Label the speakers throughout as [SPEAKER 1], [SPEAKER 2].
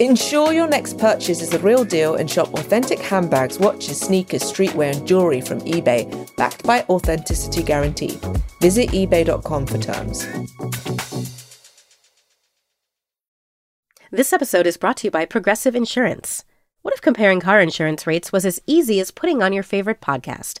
[SPEAKER 1] Ensure your next purchase is a real deal and shop authentic handbags, watches, sneakers, streetwear, and jewelry from eBay, backed by Authenticity Guarantee. Visit eBay.com for terms.
[SPEAKER 2] This episode is brought to you by Progressive Insurance. What if comparing car insurance rates was as easy as putting on your favorite podcast?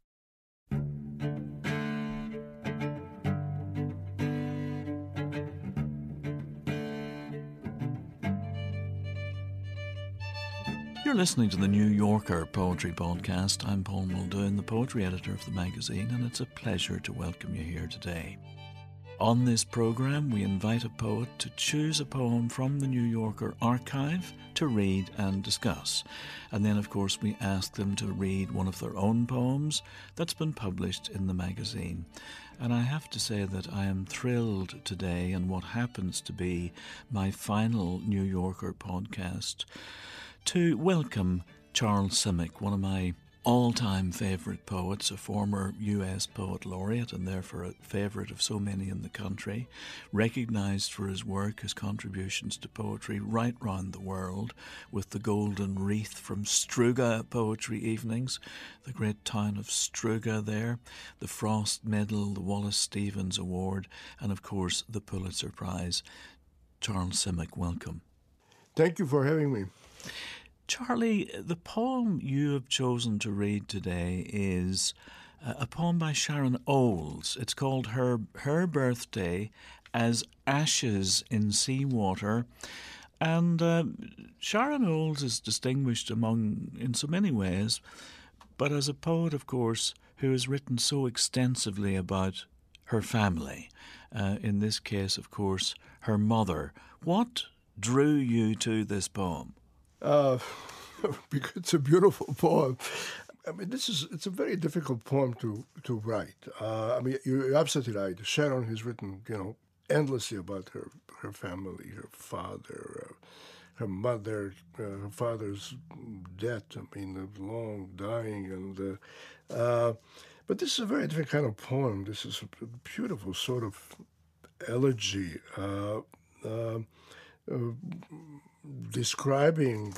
[SPEAKER 3] You're listening to the New Yorker Poetry Podcast. I'm Paul Muldoon, the poetry editor of the magazine, and it's a pleasure to welcome you here today. On this program, we invite a poet to choose a poem from the New Yorker archive to read and discuss. And then, of course, we ask them to read one of their own poems that's been published in the magazine. And I have to say that I am thrilled today in what happens to be my final New Yorker podcast to welcome Charles Simic, one of my all time favourite poets, a former US poet laureate and therefore a favourite of so many in the country, recognised for his work, his contributions to poetry right round the world, with the Golden Wreath from Struga Poetry Evenings, the great town of Struga there, the Frost Medal, the Wallace Stevens Award, and of course the Pulitzer Prize. Charles Simic, welcome.
[SPEAKER 4] Thank you for having me.
[SPEAKER 3] Charlie, the poem you have chosen to read today is uh, a poem by Sharon Olds. It's called Her, Her Birthday as Ashes in Seawater. And uh, Sharon Olds is distinguished among in so many ways, but as a poet, of course, who has written so extensively about her family. Uh, in this case, of course, her mother. What drew you to this poem?
[SPEAKER 4] Uh, it's a beautiful poem. I mean, this is it's a very difficult poem to to write. Uh, I mean, you're absolutely right. Sharon has written, you know, endlessly about her her family, her father, uh, her mother, uh, her father's death. I mean, the long dying, and uh, uh, but this is a very different kind of poem. This is a beautiful sort of elegy. Describing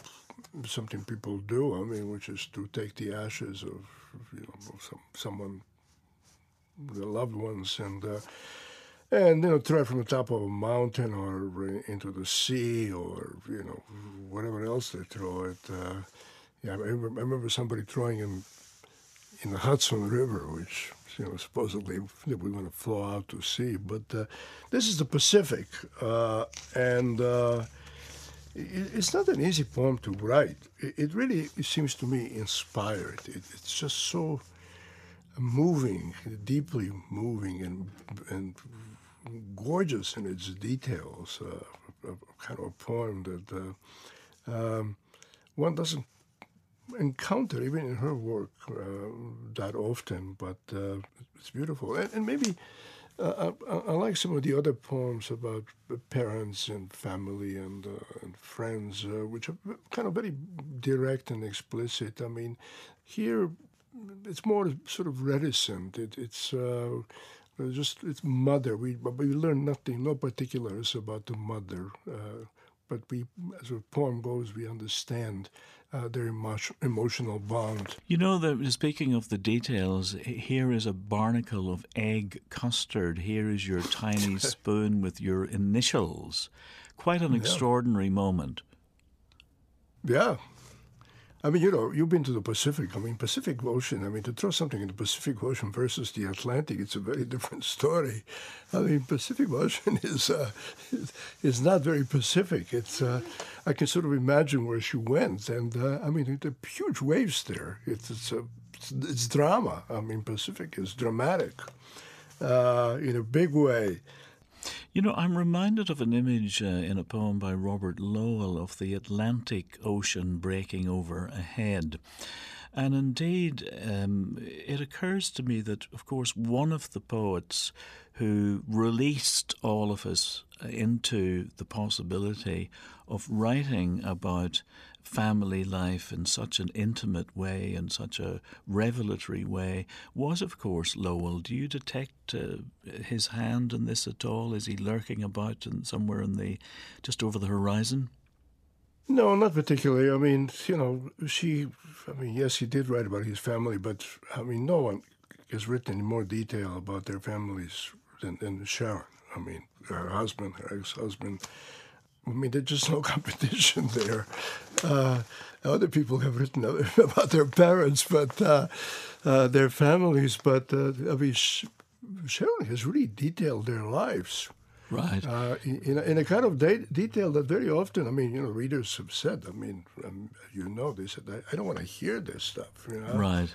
[SPEAKER 4] something people do. I mean, which is to take the ashes of you know some someone, their loved ones, and uh, and you know throw it from the top of a mountain or into the sea or you know whatever else they throw it. Uh, yeah, I remember, I remember somebody throwing him in the Hudson River, which you know supposedly were going to flow out to sea. But uh, this is the Pacific, uh, and uh, it's not an easy poem to write. It really it seems to me inspired. It's just so moving, deeply moving, and and gorgeous in its details. Uh, kind of a poem that uh, um, one doesn't encounter even in her work uh, that often, but uh, it's beautiful. And, and maybe uh, I, I, like some of the other poems about parents and family and, uh, and friends, uh, which are kind of very direct and explicit. I mean, here it's more sort of reticent. It, it's uh, just it's mother. We we learn nothing, no particulars about the mother, uh, but we, as the poem goes, we understand uh, their emo- emotional bond.
[SPEAKER 3] You know, that speaking of the details, here is a barnacle of egg custard. Here is your tiny spoon with your initials. Quite an yeah. extraordinary moment.
[SPEAKER 4] Yeah, I mean, you know, you've been to the Pacific. I mean, Pacific Ocean. I mean, to throw something in the Pacific Ocean versus the Atlantic, it's a very different story. I mean, Pacific Ocean is uh, is not very Pacific. It's uh, I can sort of imagine where she went, and uh, I mean, the huge waves there. It's it's, a, it's, drama. I mean, Pacific is dramatic uh, in a big way.
[SPEAKER 3] You know, I'm reminded of an image uh, in a poem by Robert Lowell of the Atlantic Ocean breaking over ahead. And indeed, um, it occurs to me that, of course, one of the poets who released all of us into the possibility of writing about family life in such an intimate way and such a revelatory way was, of course, Lowell. Do you detect uh, his hand in this at all? Is he lurking about in, somewhere in the just over the horizon?
[SPEAKER 4] No, not particularly. I mean, you know, she, I mean, yes, he did write about his family, but I mean, no one has written in more detail about their families than, than Sharon. I mean, her husband, her ex husband. I mean, there's just no competition there. Uh, other people have written about their parents, but uh, uh, their families. But uh, I mean, Sharon has really detailed their lives.
[SPEAKER 3] Right.
[SPEAKER 4] Uh, in, a, in a kind of de- detail that very often, I mean, you know, readers have said, I mean, um, you know, they said, I, I don't want to hear this stuff, you know.
[SPEAKER 3] Right.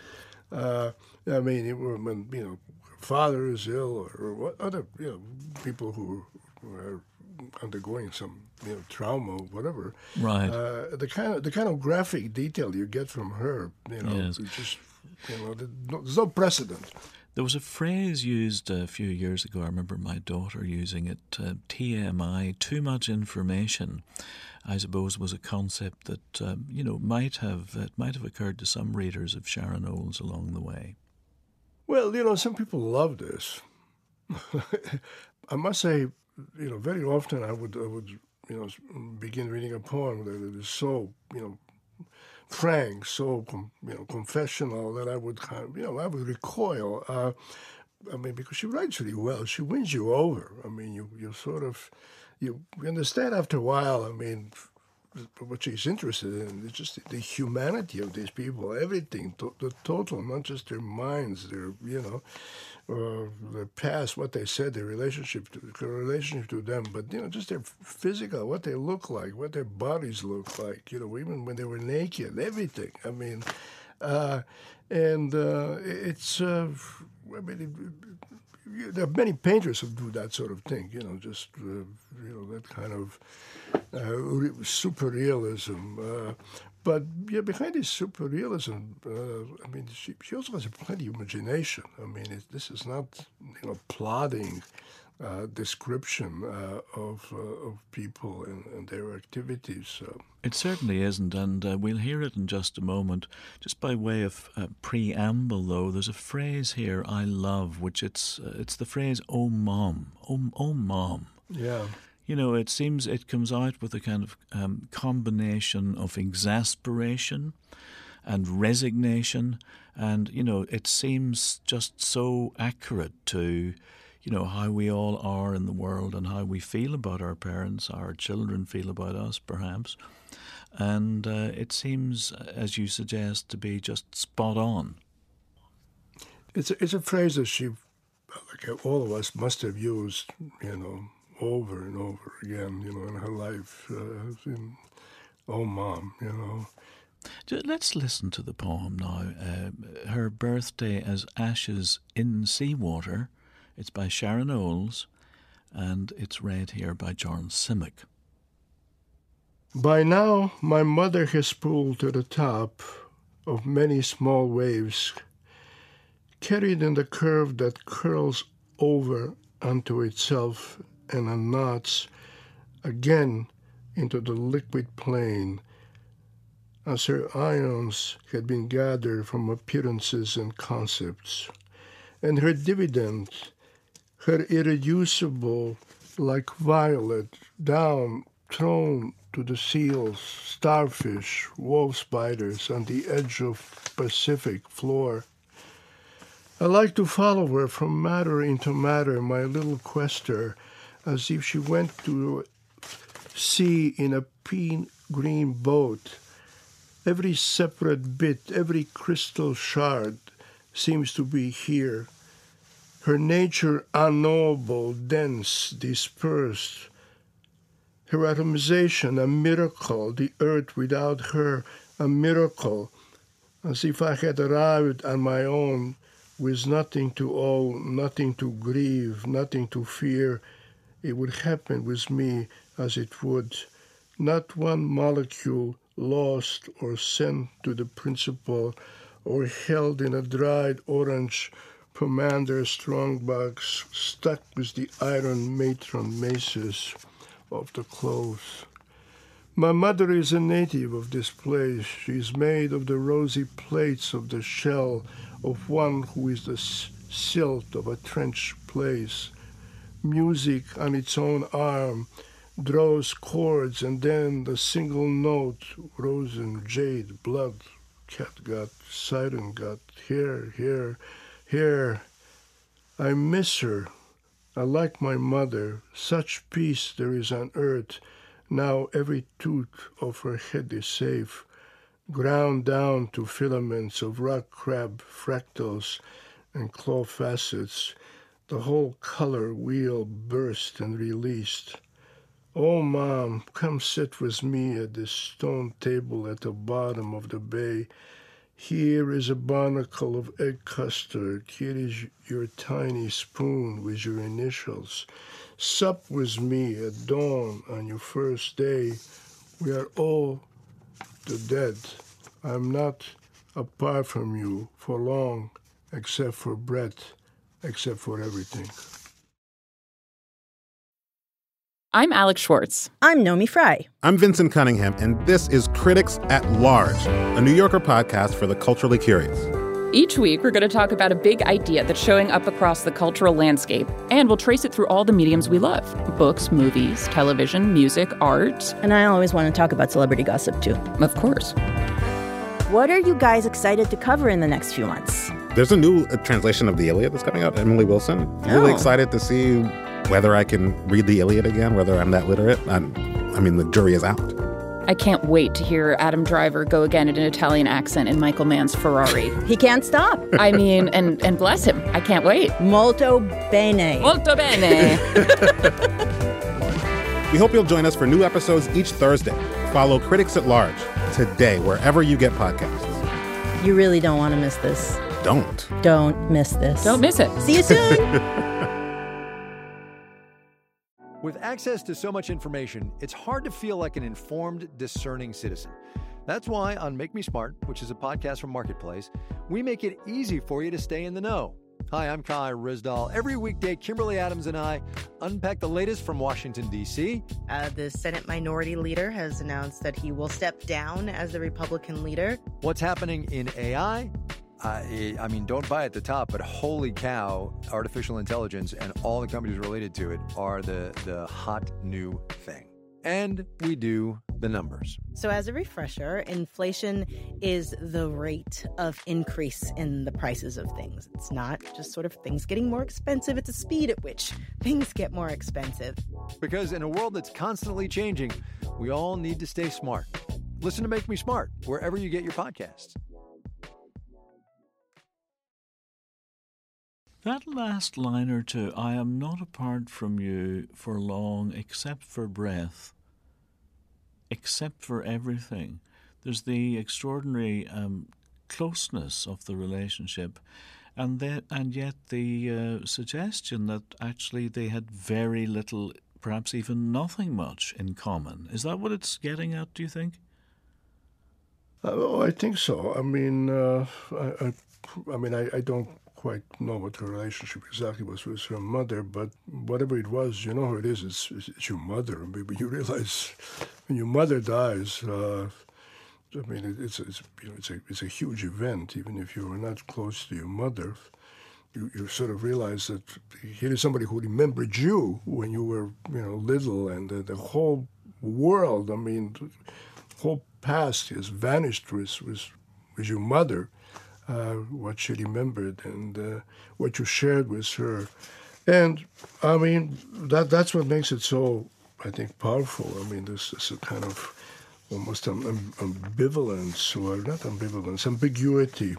[SPEAKER 4] Uh, I mean, it, when, you know, father is ill or, or what other, you know, people who, are undergoing some you know trauma or whatever.
[SPEAKER 3] Right.
[SPEAKER 4] Uh, the kind of the kind of graphic detail you get from her, you know,
[SPEAKER 3] yes.
[SPEAKER 4] just you know, there's no precedent.
[SPEAKER 3] There was a phrase used a few years ago. I remember my daughter using it. Uh, TMI, too much information. I suppose was a concept that um, you know might have it might have occurred to some readers of Sharon Olds along the way.
[SPEAKER 4] Well, you know, some people love this. I must say, you know, very often I would I would you know begin reading a poem that is so you know frank, so you know confessional that I would you know I would recoil. Uh, I mean, because she writes really well, she wins you over. I mean, you you sort of you understand after a while. I mean, what she's interested in is just the humanity of these people, everything, to, the total, not just their minds, their you know, uh, past, what they said, their relationship, to, relationship to them, but you know, just their physical, what they look like, what their bodies look like, you know, even when they were naked, everything. I mean, uh, and uh, it's, uh, I mean. It, there are many painters who do that sort of thing, you know, just uh, you know that kind of uh, super realism. But yeah, behind this super realism, uh, I mean, she, she, also has a plenty of imagination. I mean, it, this is not you know plodding uh, description uh, of uh, of people and, and their activities.
[SPEAKER 3] It certainly isn't, and uh, we'll hear it in just a moment. Just by way of uh, preamble, though, there's a phrase here I love, which it's it's the phrase "Oh, mom, oh, oh, mom."
[SPEAKER 4] Yeah
[SPEAKER 3] you know, it seems it comes out with a kind of um, combination of exasperation and resignation, and you know, it seems just so accurate to, you know, how we all are in the world and how we feel about our parents, our children feel about us, perhaps, and uh, it seems, as you suggest, to be just spot on.
[SPEAKER 4] It's a, it's a phrase that she, like all of us, must have used, you know over and over again, you know, in her life. Uh, in, oh, mom, you know.
[SPEAKER 3] Let's listen to the poem now. Uh, her birthday as ashes in seawater. It's by Sharon Olds, and it's read here by John Simic.
[SPEAKER 4] By now, my mother has pulled to the top of many small waves, carried in the curve that curls over unto itself and a knots again into the liquid plain uh, as her ions had been gathered from appearances and concepts, and her dividend, her irreducible, like violet, down thrown to the seals, starfish, wolf spiders on the edge of Pacific floor. I like to follow her from matter into matter, my little quester, as if she went to sea in a pea green boat. Every separate bit, every crystal shard seems to be here. Her nature unknowable, dense, dispersed. Her atomization a miracle, the earth without her a miracle, as if I had arrived on my own with nothing to owe, nothing to grieve, nothing to fear, it would happen with me as it would. Not one molecule lost or sent to the principal or held in a dried orange pomander strongbox stuck with the iron matron maces of the clothes. My mother is a native of this place. She is made of the rosy plates of the shell of one who is the silt of a trench place. Music on its own arm draws chords, and then the single note, rose and jade, blood, catgut, siren gut, here, here, here. I miss her. I like my mother. Such peace there is on earth. Now every tooth of her head is safe, ground down to filaments of rock crab fractals and claw facets. The whole color wheel burst and released. Oh, Mom, come sit with me at this stone table at the bottom of the bay. Here is a barnacle of egg custard. Here is your tiny spoon with your initials. Sup with me at dawn on your first day. We are all the dead. I'm not apart from you for long, except for breath, except for everything.
[SPEAKER 5] I'm Alex Schwartz.
[SPEAKER 6] I'm Nomi Fry.
[SPEAKER 7] I'm Vincent Cunningham, and this is Critics at Large, a New Yorker podcast for the culturally curious.
[SPEAKER 5] Each week, we're going to talk about a big idea that's showing up across the cultural landscape, and we'll trace it through all the mediums we love books, movies, television, music, art.
[SPEAKER 6] And I always want to talk about celebrity gossip, too.
[SPEAKER 5] Of course.
[SPEAKER 6] What are you guys excited to cover in the next few months?
[SPEAKER 7] There's a new uh, translation of the Iliad that's coming out, Emily Wilson.
[SPEAKER 6] Oh.
[SPEAKER 7] Really excited to see whether I can read the Iliad again, whether I'm that literate. I'm, I mean, the jury is out.
[SPEAKER 5] I can't wait to hear Adam Driver go again in an Italian accent in Michael Mann's Ferrari.
[SPEAKER 6] He can't stop.
[SPEAKER 5] I mean, and, and bless him. I can't wait.
[SPEAKER 6] Molto bene.
[SPEAKER 5] Molto bene.
[SPEAKER 7] We hope you'll join us for new episodes each Thursday. Follow Critics at Large today, wherever you get podcasts.
[SPEAKER 6] You really don't want to miss this.
[SPEAKER 7] Don't.
[SPEAKER 6] Don't miss this.
[SPEAKER 5] Don't miss it.
[SPEAKER 6] See you soon.
[SPEAKER 8] With access to so much information, it's hard to feel like an informed, discerning citizen. That's why on Make Me Smart, which is a podcast from Marketplace, we make it easy for you to stay in the know. Hi, I'm Kai Ryssdal. Every weekday, Kimberly Adams and I unpack the latest from Washington, D.C.
[SPEAKER 9] Uh, the Senate Minority Leader has announced that he will step down as the Republican leader.
[SPEAKER 8] What's happening in AI? I, I mean, don't buy at the top, but holy cow, artificial intelligence and all the companies related to it are the, the hot new thing. And we do the numbers.
[SPEAKER 9] So, as a refresher, inflation is the rate of increase in the prices of things. It's not just sort of things getting more expensive, it's a speed at which things get more expensive.
[SPEAKER 8] Because in a world that's constantly changing, we all need to stay smart. Listen to Make Me Smart wherever you get your podcasts.
[SPEAKER 3] That last line or two, I am not apart from you for long except for breath, except for everything. There's the extraordinary um, closeness of the relationship, and that, and yet the uh, suggestion that actually they had very little, perhaps even nothing much in common. Is that what it's getting at? Do you think?
[SPEAKER 4] Uh, oh, I think so. I mean, uh, I, I, I mean, I, I don't quite know what the relationship exactly was with her mother, but whatever it was, you know who it is. It's, it's, your mother. Mean, you realize when your mother dies, uh, I mean, it, it's it's you know it's a it's a huge event. Even if you are not close to your mother, you, you sort of realize that here is somebody who remembered you when you were you know little, and the, the whole world. I mean, whole past has vanished with with, with your mother uh, what she remembered and uh, what you shared with her. And I mean, that that's what makes it so, I think, powerful. I mean, this is a kind of almost um, um, ambivalence, or not ambivalence, ambiguity.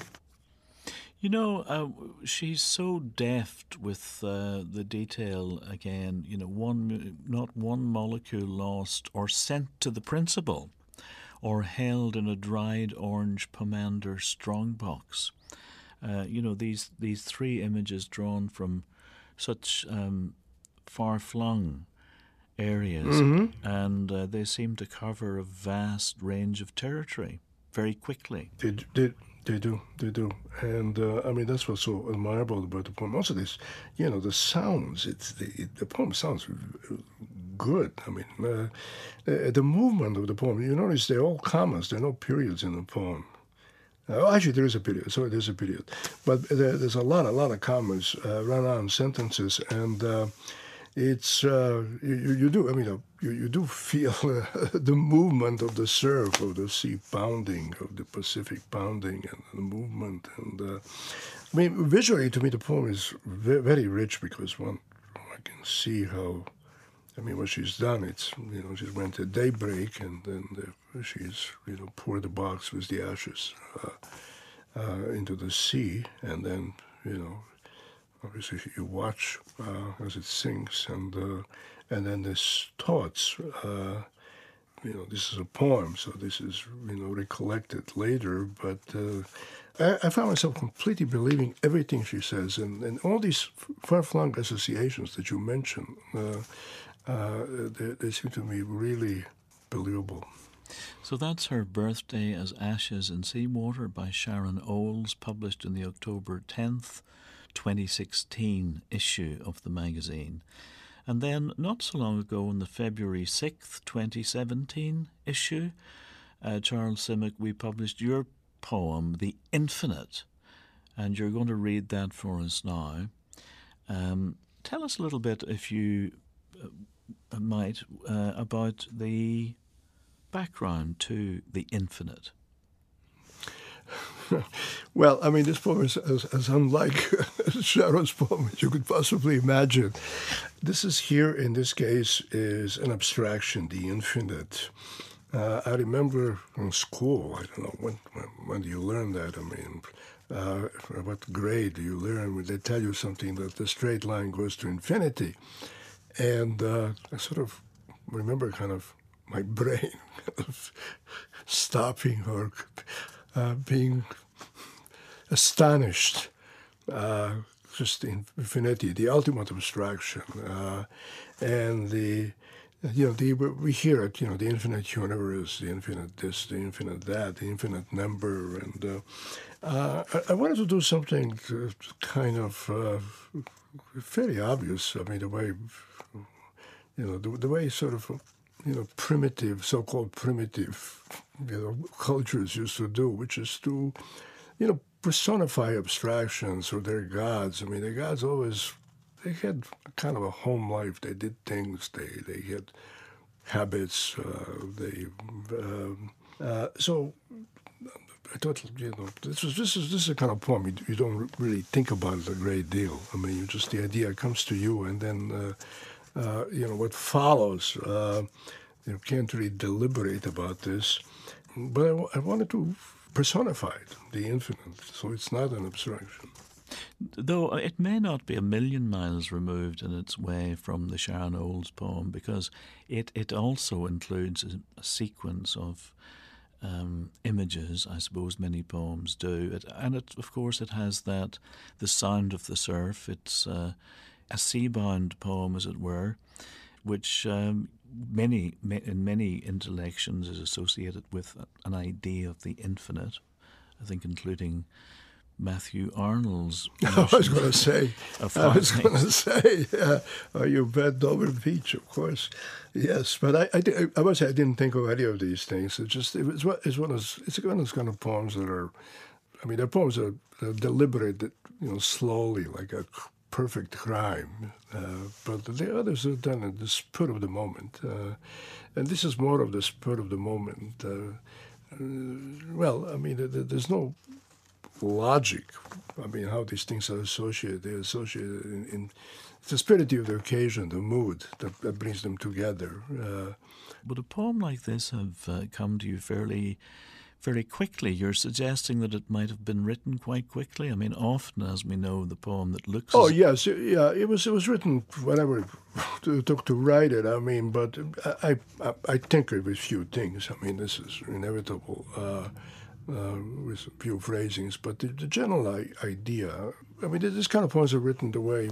[SPEAKER 3] You know, uh, she's so deft with uh, the detail again. You know, one not one molecule lost or sent to the principal or held in a dried orange pomander strongbox. Uh, you know, these, these three images drawn from such um, far flung areas,
[SPEAKER 4] Mm-hmm.
[SPEAKER 3] and uh, they seem to cover a vast range of territory very quickly.
[SPEAKER 4] They, they, They do, they do, and uh, I mean that's what's so admirable about the poem. Also, this, you know, the sounds. It's the it, the poem sounds good. I mean, uh, uh, the movement of the poem. You notice they're all commas. There are no periods in the poem. Uh, actually, there is a period. Sorry, there's a period, but there, there's a lot, a lot of commas, uh, run-on sentences, and uh, it's uh, you, you, do. I mean, uh, you, you do feel uh, the movement of the surf, of the sea pounding, of the Pacific pounding, and the movement. And uh, I mean, visually, to me, the poem is very, very rich because one I can see how. I mean, what she's done, it's you know, she's went to daybreak, and then the, she's you know poured the box with the ashes uh, uh, into the sea, and then you know obviously you watch uh, as it sinks, and uh, and then this thoughts. Uh, you know, this is a poem, so this is you know recollected later. But uh, I, I, found myself completely believing everything she says, and, and all these far-flung associations that you mentioned. Uh, uh, they, they seem to me really believable.
[SPEAKER 3] So that's her birthday as Ashes in Seawater by Sharon Olds, published in the October 10th 2016 issue of the magazine. And then, not so long ago, in the February 6th, 2017 issue, uh, Charles Simic, we published your poem, The Infinite, and you're going to read that for us now. Um, tell us a little bit, if you uh, might, uh, about the background to The Infinite.
[SPEAKER 4] well, I mean, this poem is as, as unlike Sharon's poem as you could possibly imagine. This is here, in this case, is an abstraction, the infinite. Uh, I remember in school, I don't know, when, when, when do you learn that? I mean, uh, what grade do you learn when they tell you something that the straight line goes to infinity? And uh, I sort of remember kind of my brain kind of stopping or uh, being astonished, uh, just infinity, the ultimate abstraction, uh, and the you know the we hear it, you know, the infinite universe, the infinite this, the infinite that, the infinite number, and uh, uh, I, I, wanted to do something kind of very obvious. I mean, the way you know the, the way sort of you know, primitive, so-called primitive, you know, cultures used to do, which is to, you know, personify abstractions or their gods. I mean, the gods always they had kind of a home life. They did things. They they had habits. Uh, they um, uh, so. I thought, you know, this is this is this is a kind of poem you, you, don't really think about it a great deal. I mean, you just the idea comes to you, and then uh, uh, you know, what follows. Uh, you can't really deliberate about this, but I, wanted to personify it, the infinite, so it's not an abstraction.
[SPEAKER 3] Though it may not be a million miles removed in its way from the Sharon Olds poem, because it, it also includes a, a sequence of um, images, I suppose many poems do. It, and it, of course, it has that the sound of the surf. It's uh, a sea-bound poem, as it were, which um, many in many intellections is associated with an idea of the infinite. I think, including Matthew Arnold's.
[SPEAKER 4] I was going to say. I was going to say, yeah. Oh, you bet Dover Beach, of course. Yes, but I, I, I must say I didn't think of any of these things. It just it was it's one of it's one of those kind of poems that are, I mean, they're poems that are deliberate, that you know, slowly, like a perfect crime. Uh, but the others are done in the spur of the moment. Uh, and this is more of the spur of the moment. Uh, uh well, I mean, there's no logic. I mean, how these things are associated. They're associated in, in the spirit of the occasion, the mood that, that brings them together. Uh,
[SPEAKER 3] Would a poem like this have come to you fairly very quickly. You're suggesting that it might have been written quite quickly. I mean, often, as we know, the poem that looks.
[SPEAKER 4] Oh yes, yeah, it was. It was written whenever it took to write it. I mean, but I I, I tinkered with few things. I mean, this is inevitable. Uh, uh, with a few phrasings, but the, the general idea. I mean, this kind of poems are written the way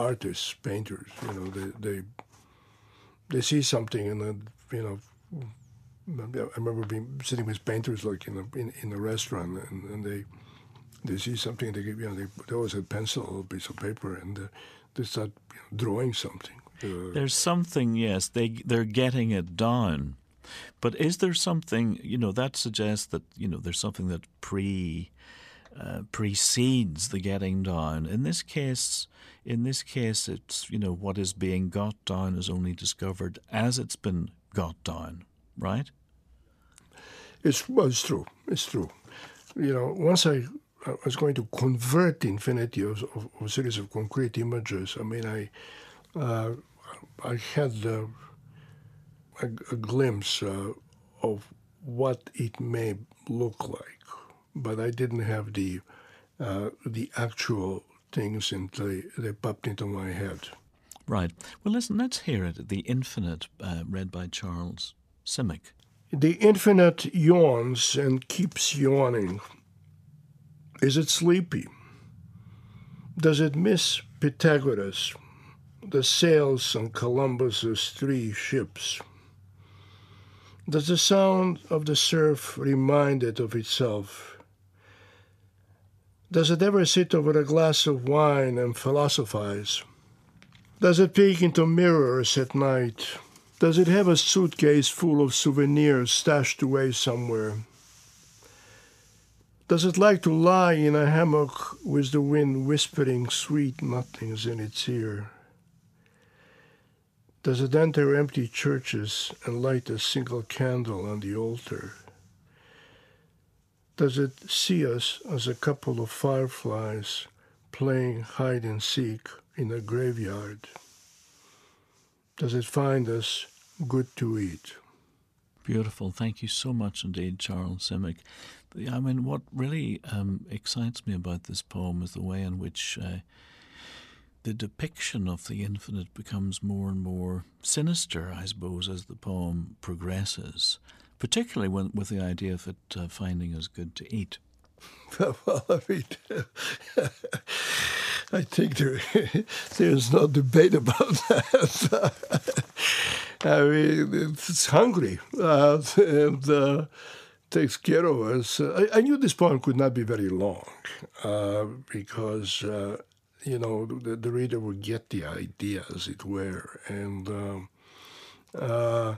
[SPEAKER 4] artists, painters, you know, they they they see something and then you know I remember being sitting with painters like in a in, in a restaurant, and, and they they see something, they you know they, they always had pencil, a piece of paper, and uh, they start you know, drawing something. Uh,
[SPEAKER 3] There's something, yes, they they're getting it down. But is there something, you know, that suggests that, you know, there's something that pre uh, precedes the getting down. In this case, in this case, it's you know what is being got down is only discovered as it's been got down, right?
[SPEAKER 4] It's well, it's true. It's true. You know, once I, I was going to convert the infinity of, of, of, a series of concrete images. I mean, I uh, I had uh, a, a, glimpse uh, of what it may look like but I didn't have the uh, the actual things until they popped into my head.
[SPEAKER 3] Right. Well, listen. Let's hear it. The Infinite, uh, read by Charles Simic.
[SPEAKER 4] The infinite yawns and keeps yawning. Is it sleepy? Does it miss Pythagoras, the sails on Columbus's three ships? Does the sound of the surf remind it of itself? Does it ever sit over a glass of wine and philosophize? Does it peek into mirrors at night? Does it have a suitcase full of souvenirs stashed away somewhere? Does it like to lie in a hammock with the wind whispering sweet nothings in its ear? Does it enter empty churches and light a single candle on the altar? Does it see us as a couple of fireflies playing hide and seek in a graveyard? Does it find us good to eat?
[SPEAKER 3] Beautiful. Thank you so much indeed, Charles Simic. I mean, what really um, excites me about this poem is the way in which uh, the depiction of the infinite becomes more and more sinister, I suppose, as the poem progresses particularly when, with the idea of it uh, finding us good to eat.
[SPEAKER 4] well, I mean, I think there, there's no debate about that. I mean, it's hungry uh, and uh, takes care of us. I, I, knew this poem could not be very long uh, because, uh, you know, the, the, reader would get the idea, as it were. And um, uh,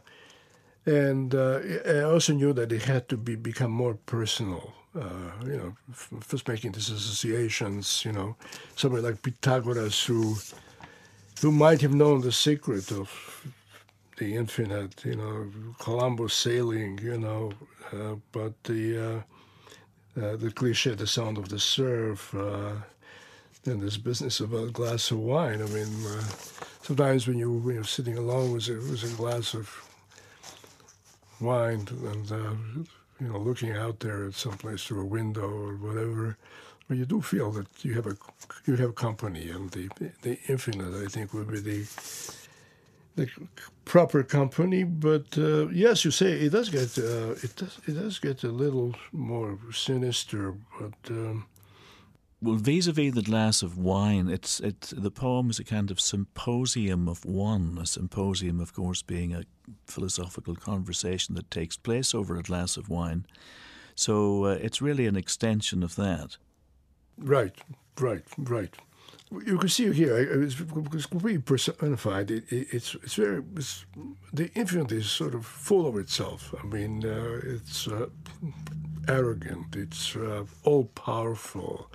[SPEAKER 4] and uh, I also knew that it had to be become more personal. Uh, you know, first making these associations. You know, somebody like Pythagoras, who who might have known the secret of the infinite. You know, Columbus sailing. You know, uh, but the uh, uh, the cliche, the sound of the surf. and uh, this business about a glass of wine. I mean, sometimes when you when you're sitting alone with a, with a glass of wine and you know looking out there at someplace through a window or whatever, well, you do feel that you have a you have company, and the the infinite I think would be the the proper company. But uh, yes, you say it does get uh, it does it does get a little more sinister, but. Um,
[SPEAKER 3] well, vis-a-vis the glass of wine, it's it. The poem is a kind of symposium of one. A symposium, of course, being a philosophical conversation that takes place over a glass of wine. So uh, it's really an extension of that.
[SPEAKER 4] Right, right, right. You can see here, it's, it's completely personified. It, it, it's it's very it's, the infinite is sort of full of itself. I mean, uh, it's uh, arrogant. It's uh, all powerful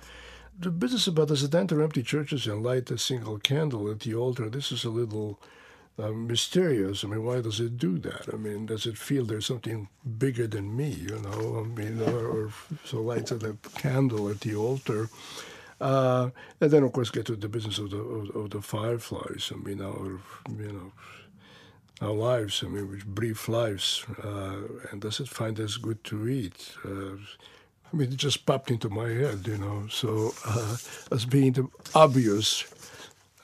[SPEAKER 4] the business about it enter empty churches and light a single candle at the altar, this is a little uh, mysterious. I mean, why does it do that? I mean, does it feel there's something bigger than me, you know? I mean, or, or so lights a candle at the altar. Uh, and then, of course, get to the business of the of, of, the fireflies. I mean, our you know our lives. I mean, brief lives, uh, and does it find us good to eat? I mean, it just popped into my head, you know. So, uh, as being the obvious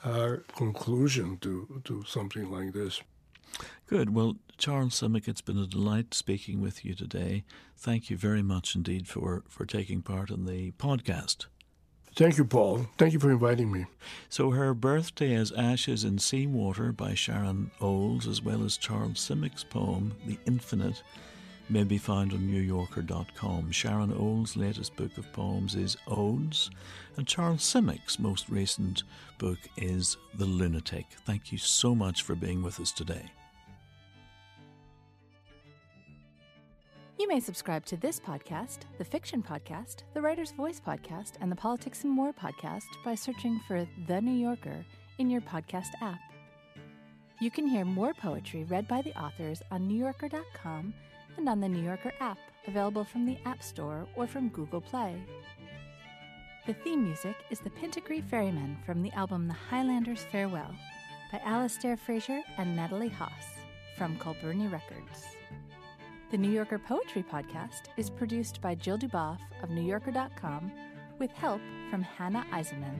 [SPEAKER 4] uh, conclusion to, to something like this.
[SPEAKER 3] Good. Well, Charles Simic, it's been a delight speaking with you today. Thank you very much indeed for, for taking part in the podcast.
[SPEAKER 4] Thank you, Paul. Thank you for inviting me.
[SPEAKER 3] So, her birthday as Ashes in Seawater by Sharon Olds, as well as Charles Simic's poem, The Infinite, may be found on NewYorker.com. Sharon Olds' latest book of poems is Odes, and Charles Simic's most recent book is The Lunatic. Thank you so much for being with us today.
[SPEAKER 10] You may subscribe to this podcast, the Fiction Podcast, the Writer's Voice Podcast, and the Politics and More Podcast by searching for The New Yorker in your podcast app. You can hear more poetry read by the authors on NewYorker.com and on the New Yorker app, available from the App Store or from Google Play. The theme music is The Pitnacree Ferryman from the album The Highlander's Farewell by Alasdair Fraser and Natalie Haas from Culburnie Records. The New Yorker Poetry Podcast is produced by Jill Duboff of NewYorker.com with help from Hannah Eisenman.